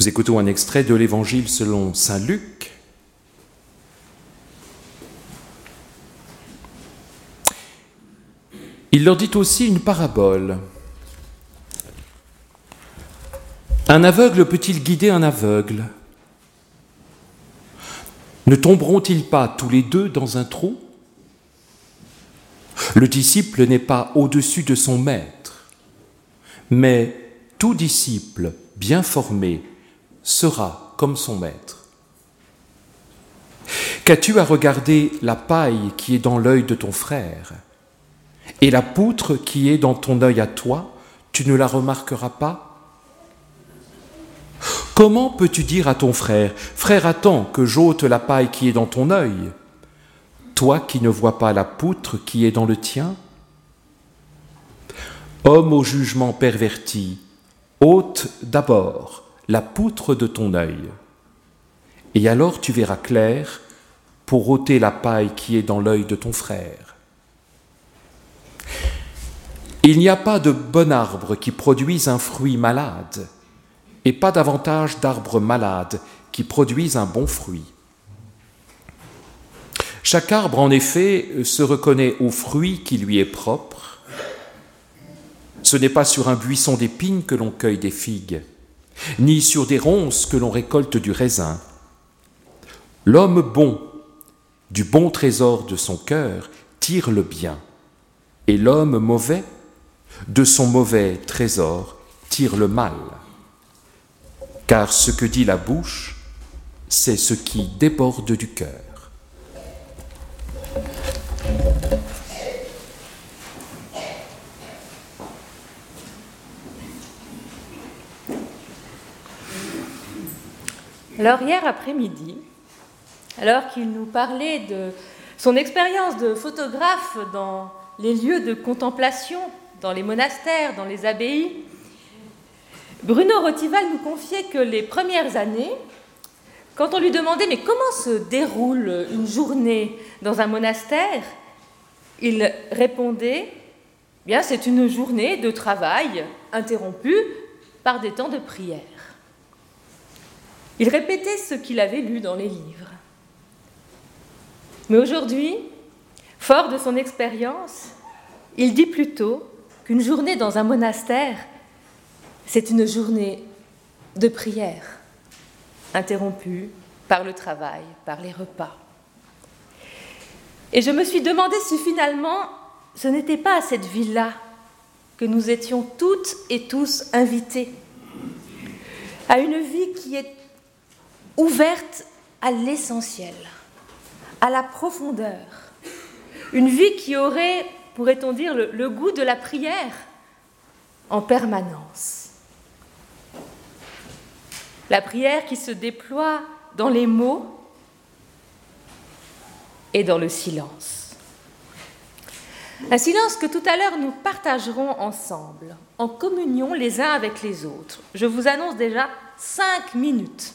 Nous écoutons un extrait de l'Évangile selon Saint Luc. Il leur dit aussi une parabole. Un aveugle peut-il guider un aveugle? Ne tomberont-ils pas tous les deux dans un trou? Le disciple n'est pas au-dessus de son maître, mais tout disciple bien formé sera comme son maître. Qu'as-tu à regarder la paille qui est dans l'œil de ton frère et la poutre qui est dans ton œil à toi, tu ne la remarqueras pas? Comment peux-tu dire à ton frère, Frère, attends que j'ôte la paille qui est dans ton œil, toi qui ne vois pas la poutre qui est dans le tien? Homme au jugement perverti, ôte d'abord la poutre de ton œil, et alors tu verras clair pour ôter la paille qui est dans l'œil de ton frère. Il n'y a pas de bon arbre qui produise un fruit malade, et pas davantage d'arbres malades qui produisent un bon fruit. Chaque arbre, en effet, se reconnaît au fruit qui lui est propre. Ce n'est pas sur un buisson d'épines que l'on cueille des figues, ni sur des ronces que l'on récolte du raisin. L'homme bon, du bon trésor de son cœur, tire le bien, et l'homme mauvais, de son mauvais trésor, tire le mal. Car ce que dit la bouche, c'est ce qui déborde du cœur. Alors hier après-midi, alors qu'il nous parlait de son expérience de photographe dans les lieux de contemplation, dans les monastères, dans les abbayes, Bruno Rotival nous confiait que les premières années, quand on lui demandait mais comment se déroule une journée dans un monastère, il répondait bien c'est une journée de travail interrompue par des temps de prière. Il répétait ce qu'il avait lu dans les livres. Mais aujourd'hui, fort de son expérience, il dit plutôt qu'une journée dans un monastère, c'est une journée de prière, interrompue par le travail, par les repas. Et je me suis demandé si finalement ce n'était pas à cette vie-là que nous étions toutes et tous invités, à une vie qui est ouverte à l'essentiel, à la profondeur. Une vie qui aurait, pourrait-on dire, le, goût de la prière en permanence. La prière qui se déploie dans les mots et dans le silence. Un silence que tout à l'heure nous partagerons ensemble, en communion les uns avec les autres. Je vous annonce déjà cinq minutes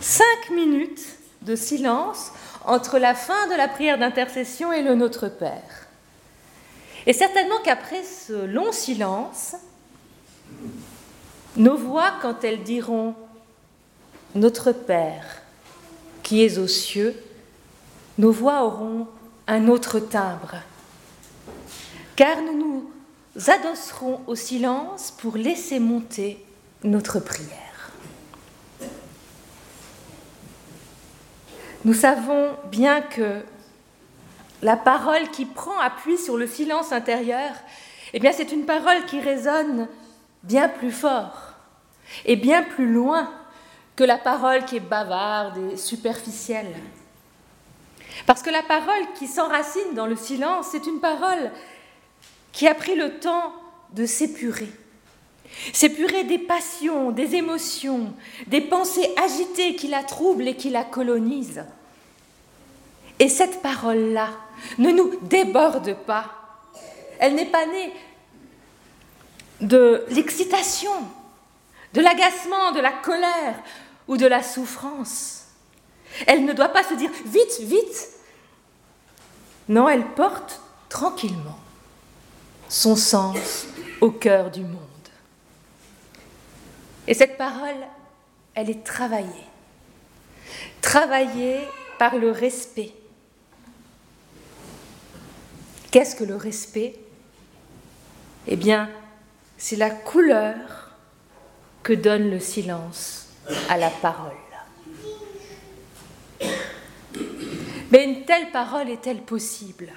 cinq minutes de silence entre la fin de la prière d'intercession et le Notre Père. Et certainement qu'après ce long silence, nos voix, quand elles diront Notre Père qui es aux cieux, nos voix auront un autre timbre, car nous nous adosserons au silence pour laisser monter notre prière. Nous savons bien que la parole qui prend appui sur le silence intérieur, eh c'est une parole qui résonne bien plus fort et bien plus loin que la parole qui est bavarde et superficielle. Parce que la parole qui s'enracine dans le silence, c'est une parole qui a pris le temps de s'épurer. S'épurer des passions, des émotions, des pensées agitées qui la troublent et qui la colonisent. Et cette parole-là ne nous déborde pas. Elle n'est pas née de l'excitation, de l'agacement, de la colère ou de la souffrance. Elle ne doit pas se dire vite, vite. Non, elle porte tranquillement son sens au cœur du monde. Et cette parole, elle est travaillée. Travaillée par le respect. Qu'est-ce que le respect? Eh bien, c'est la couleur que donne le silence à la parole. Mais une telle parole est-elle possible?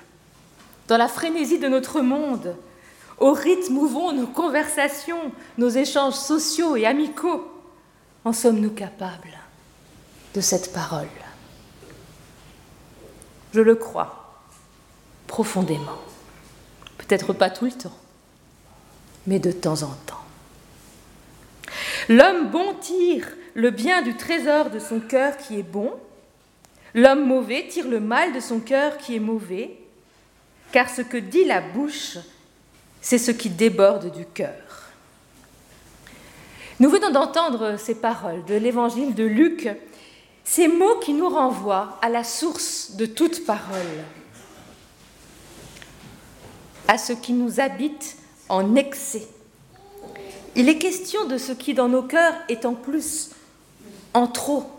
Dans la frénésie de notre monde, au rythme où vont nos conversations, nos échanges sociaux et amicaux, en sommes-nous capables de cette parole? Je le crois profondément. Peut-être pas tout le temps, mais de temps en temps. L'homme bon tire le bien du trésor de son cœur qui est bon, l'homme mauvais tire le mal de son cœur qui est mauvais, car ce que dit la bouche, c'est ce qui déborde du cœur. Nous venons d'entendre ces paroles de l'évangile de Luc, ces mots qui nous renvoient à la source de toute parole, à ce qui nous habite en excès. Il est question de ce qui dans nos cœurs est en plus, en trop,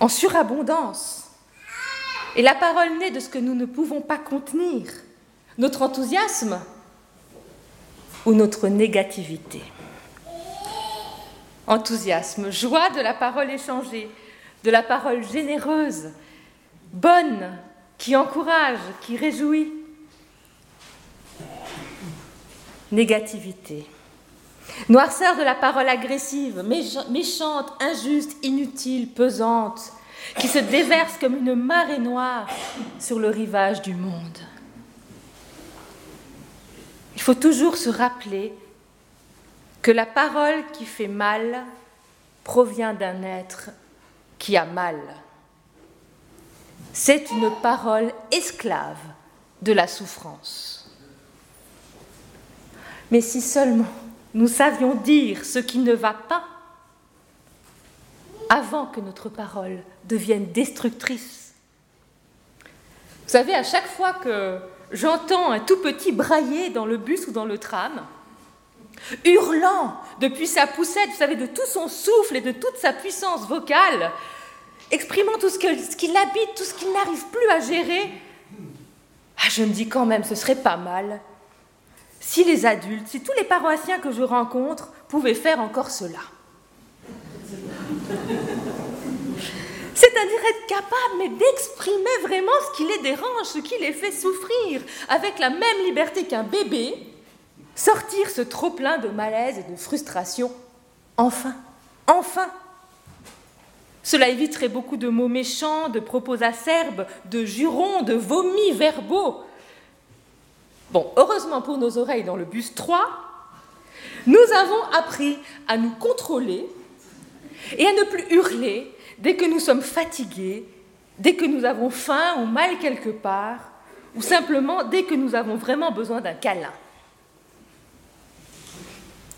en surabondance. Et la parole naît de ce que nous ne pouvons pas contenir, notre enthousiasme ou notre négativité. Enthousiasme, joie de la parole échangée, de la parole généreuse, bonne, qui encourage, qui réjouit. Négativité. Noirceur de la parole agressive, méchante, injuste, inutile, pesante, qui se déverse comme une marée noire sur le rivage du monde. Il faut toujours se rappeler que la parole qui fait mal provient d'un être qui a mal. C'est une parole esclave de la souffrance. Mais si seulement nous savions dire ce qui ne va pas avant que notre parole devienne destructrice. Vous savez, à chaque fois que j'entends un tout petit brailler dans le bus ou dans le tram, hurlant depuis sa poussette, vous savez, de tout son souffle et de toute sa puissance vocale, exprimant tout ce qu'il habite, tout ce qu'il n'arrive plus à gérer, ah, je me dis quand même, ce serait pas mal si les adultes, si tous les paroissiens que je rencontre pouvaient faire encore cela. Être capable, mais d'exprimer vraiment ce qui les dérange, ce qui les fait souffrir, avec la même liberté qu'un bébé, sortir ce trop-plein de malaise et de frustration. Enfin, enfin. Cela éviterait beaucoup de mots méchants, de propos acerbes, de jurons, de vomis verbaux, Bon, heureusement pour nos oreilles dans le bus 3, nous avons appris à nous contrôler et à ne plus hurler dès que nous sommes fatigués, dès que nous avons faim ou mal quelque part, ou simplement dès que nous avons vraiment besoin d'un câlin.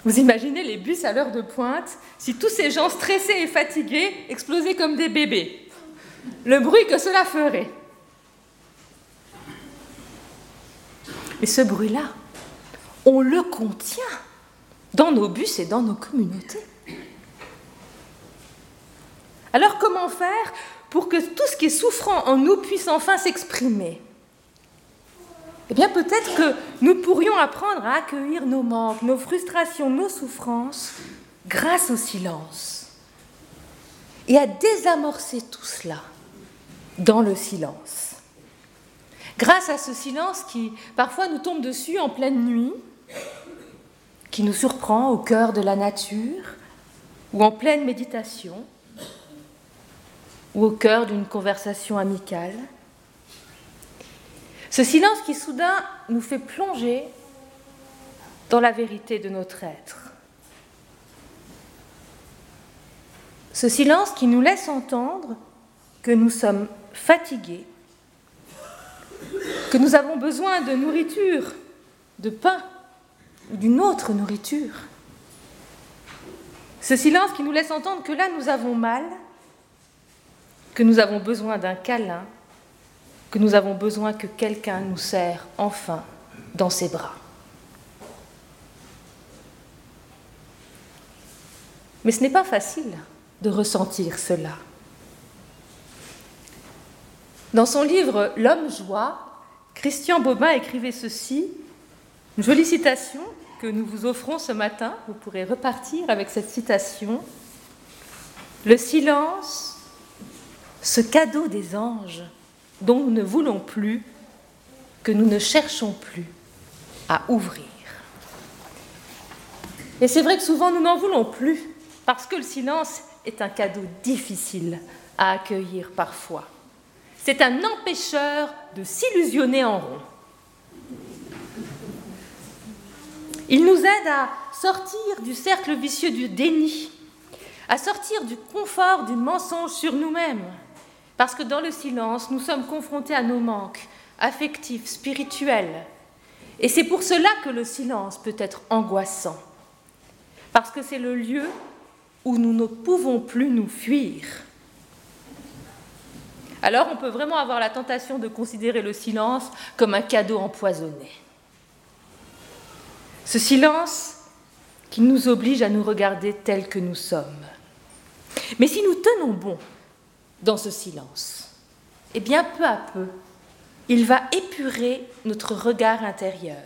Vous imaginez les bus à l'heure de pointe si tous ces gens stressés et fatigués explosaient comme des bébés Le bruit que cela ferait. Mais ce bruit-là, on le contient dans nos bus et dans nos communautés. Alors comment faire pour que tout ce qui est souffrant en nous puisse enfin s'exprimer? Eh bien peut-être que nous pourrions apprendre à accueillir nos manques, nos frustrations, nos souffrances grâce au silence et à désamorcer tout cela dans le silence. Grâce à ce silence qui parfois nous tombe dessus en pleine nuit, qui nous surprend au cœur de la nature, ou en pleine méditation, ou au cœur d'une conversation amicale. Ce silence qui soudain nous fait plonger dans la vérité de notre être. Ce silence qui nous laisse entendre que nous sommes fatigués, que nous avons besoin de nourriture, de pain ou d'une autre nourriture. Ce silence qui nous laisse entendre que là nous avons mal, que nous avons besoin d'un câlin, que nous avons besoin que quelqu'un nous serre enfin dans ses bras. Mais ce n'est pas facile de ressentir cela. Dans son livre L'homme joie, Christian Bobin écrivait ceci, une jolie citation que nous vous offrons ce matin. Vous pourrez repartir avec cette citation. Le silence, ce cadeau des anges dont nous ne voulons plus, que nous ne cherchons plus à ouvrir. Et c'est vrai que souvent nous n'en voulons plus, parce que le silence est un cadeau difficile à accueillir parfois. C'est un empêcheur de s'illusionner en rond. Il nous aide à sortir du cercle vicieux du déni, à sortir du confort du mensonge sur nous-mêmes, parce que dans le silence, nous sommes confrontés à nos manques affectifs, spirituels. Et c'est pour cela que le silence peut être angoissant, parce que c'est le lieu où nous ne pouvons plus nous fuir. Alors on peut vraiment avoir la tentation de considérer le silence comme un cadeau empoisonné. Ce silence qui nous oblige à nous regarder tels que nous sommes. Mais si nous tenons bon dans ce silence, eh bien peu à peu, il va épurer notre regard intérieur.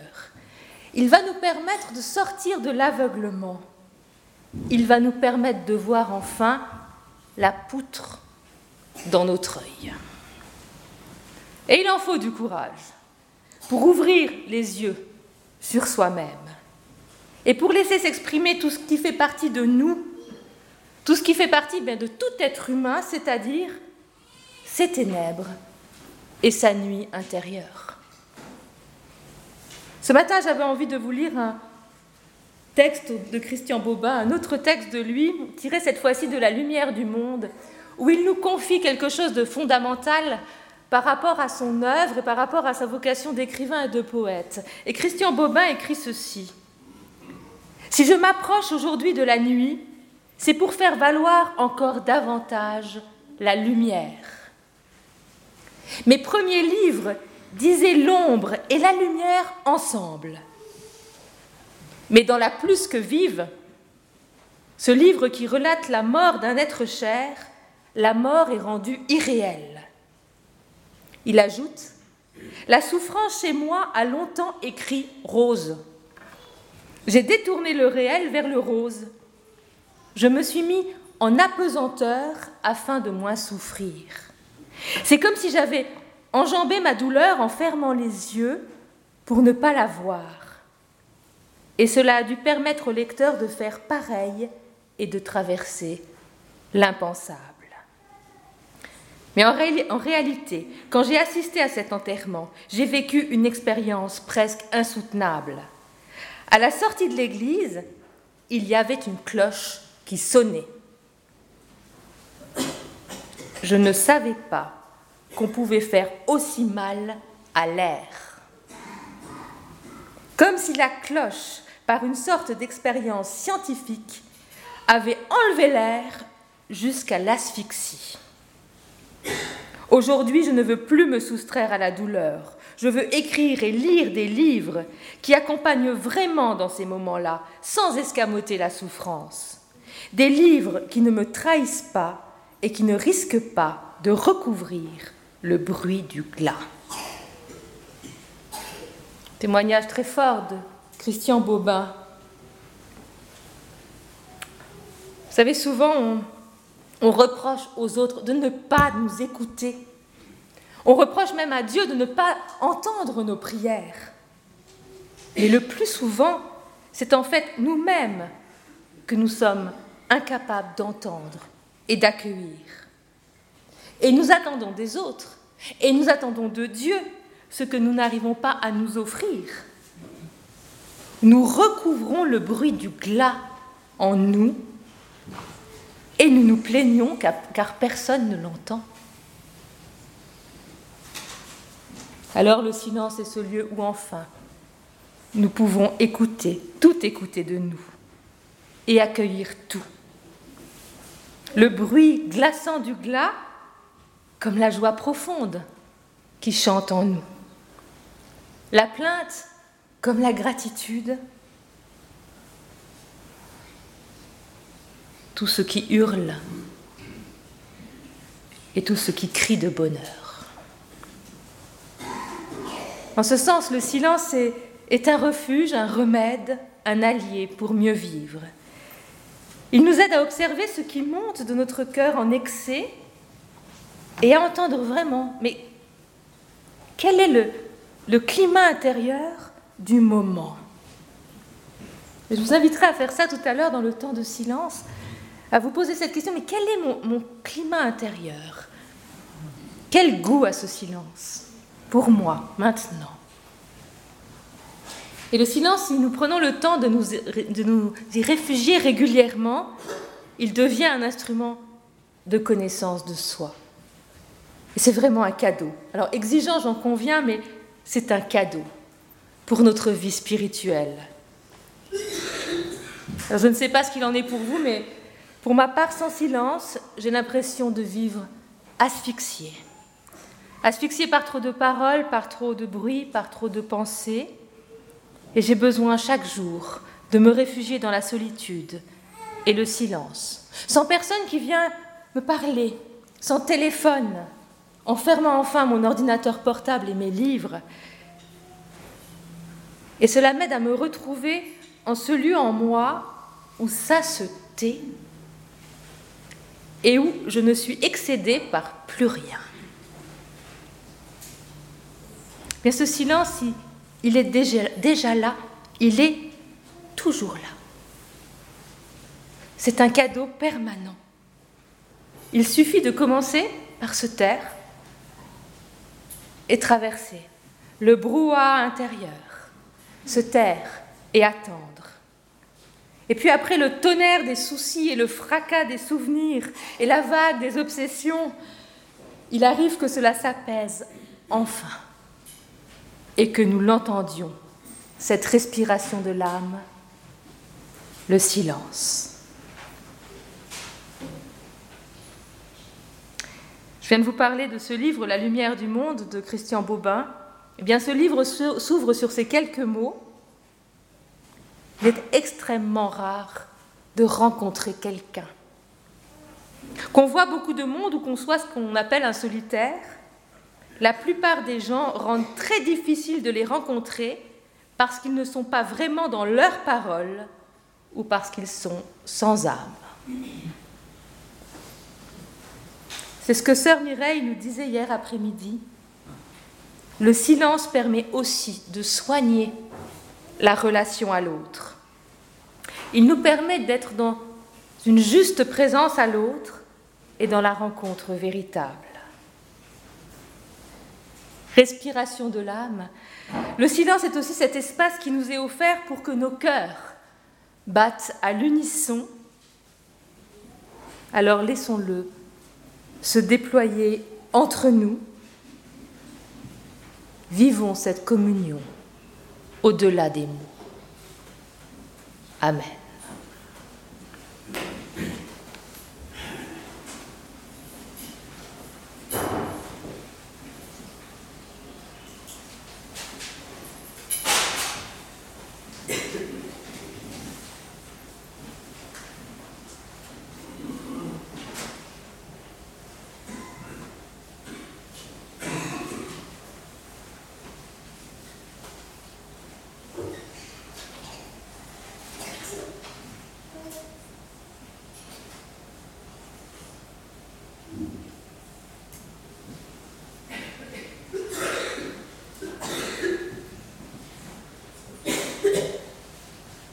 Il va nous permettre de sortir de l'aveuglement. Il va nous permettre de voir enfin la poutre dans notre œil. Et il en faut du courage pour ouvrir les yeux sur soi-même et pour laisser s'exprimer tout ce qui fait partie de nous, tout ce qui fait partie bien, de tout être humain, c'est-à-dire ses ténèbres et sa nuit intérieure. Ce matin, j'avais envie de vous lire un texte de Christian Bobin, un autre texte de lui, tiré cette fois-ci de La lumière du monde, où il nous confie quelque chose de fondamental par rapport à son œuvre et par rapport à sa vocation d'écrivain et de poète. Et Christian Bobin écrit ceci. Si je m'approche aujourd'hui de la nuit, c'est pour faire valoir encore davantage la lumière. Mes premiers livres disaient l'ombre et la lumière ensemble. Mais dans la plus que vive, ce livre qui relate la mort d'un être cher, la mort est rendue irréelle. Il ajoute La souffrance chez moi a longtemps écrit rose. J'ai détourné le réel vers le rose. Je me suis mis en apesanteur afin de moins souffrir. C'est comme si j'avais enjambé ma douleur en fermant les yeux pour ne pas la voir. Et cela a dû permettre au lecteur de faire pareil et de traverser l'impensable. Mais en, en, réalité, quand j'ai assisté à cet enterrement, j'ai vécu une expérience presque insoutenable. À la sortie de l'église, il y avait une cloche qui sonnait. Je ne savais pas qu'on pouvait faire aussi mal à l'air. Comme si la cloche, par une sorte d'expérience scientifique, avait enlevé l'air jusqu'à l'asphyxie. Aujourd'hui, je ne veux plus me soustraire à la douleur. Je veux écrire et lire des livres qui accompagnent vraiment dans ces moments-là, sans escamoter la souffrance. Des livres qui ne me trahissent pas et qui ne risquent pas de recouvrir le bruit du glas. Témoignage très fort de Christian Bobin. Vous savez, souvent, on, reproche aux autres de ne pas nous écouter. On reproche même à Dieu de ne pas entendre nos prières. Mais le plus souvent, c'est en fait nous-mêmes que nous sommes incapables d'entendre et d'accueillir. Et nous attendons des autres, et nous attendons de Dieu ce que nous n'arrivons pas à nous offrir. Nous recouvrons le bruit du glas en nous et nous nous plaignons car, personne ne l'entend. Alors le silence est ce lieu où enfin nous pouvons écouter, tout écouter de nous et accueillir tout. Le bruit glaçant du glas comme la joie profonde qui chante en nous. La plainte comme la gratitude tout ce qui hurle et tout ce qui crie de bonheur. En ce sens, le silence est, est un refuge, un remède, un allié pour mieux vivre. Il nous aide à observer ce qui monte de notre cœur en excès et à entendre vraiment, mais quel est le, climat intérieur du moment? Je vous inviterai à faire ça tout à l'heure dans le temps de silence, à vous poser cette question, mais quel est mon climat intérieur? Quel goût a ce silence? Pour moi maintenant et le silence, si nous prenons le temps de nous, y réfugier régulièrement, il devient un instrument de connaissance de soi. Et c'est vraiment un cadeau. Alors exigeant, j'en conviens, mais c'est un cadeau pour notre vie spirituelle. Alors, je ne sais pas ce qu'il en est pour vous, mais pour ma part, sans silence, j'ai l'impression de vivre asphyxiée. Asphyxiée par trop de paroles, par trop de bruit, par trop de pensées. Et j'ai besoin chaque jour de me réfugier dans la solitude et le silence, sans personne qui vient me parler, sans téléphone, en fermant enfin mon ordinateur portable et mes livres. Et cela m'aide à me retrouver en ce lieu en moi où ça se tait et où je ne suis excédée par plus rien. Mais ce silence, il est déjà, là, il est toujours là. C'est un cadeau permanent. Il suffit de commencer par se taire et traverser le brouhaha intérieur, se taire et attendre. Et puis après le tonnerre des soucis et le fracas des souvenirs et la vague des obsessions, il arrive que cela s'apaise enfin et que nous l'entendions, cette respiration de l'âme, le silence. Je viens de vous parler de ce livre La lumière du monde de Christian Bobin. Eh bien, ce livre s'ouvre sur ces quelques mots. Il est extrêmement rare de rencontrer quelqu'un. Qu'on voit beaucoup de monde ou qu'on soit ce qu'on appelle un solitaire, la plupart des gens rendent très difficile de les rencontrer parce qu'ils ne sont pas vraiment dans leurs paroles ou parce qu'ils sont sans âme. C'est ce que sœur Mireille nous disait hier après-midi. Le silence permet aussi de soigner la relation à l'autre. Il nous permet d'être dans une juste présence à l'autre et dans la rencontre véritable respiration de l'âme. Le silence est aussi cet espace qui nous est offert pour que nos cœurs battent à l'unisson. Alors laissons-le se déployer entre nous. Vivons cette communion au-delà des mots. Amen.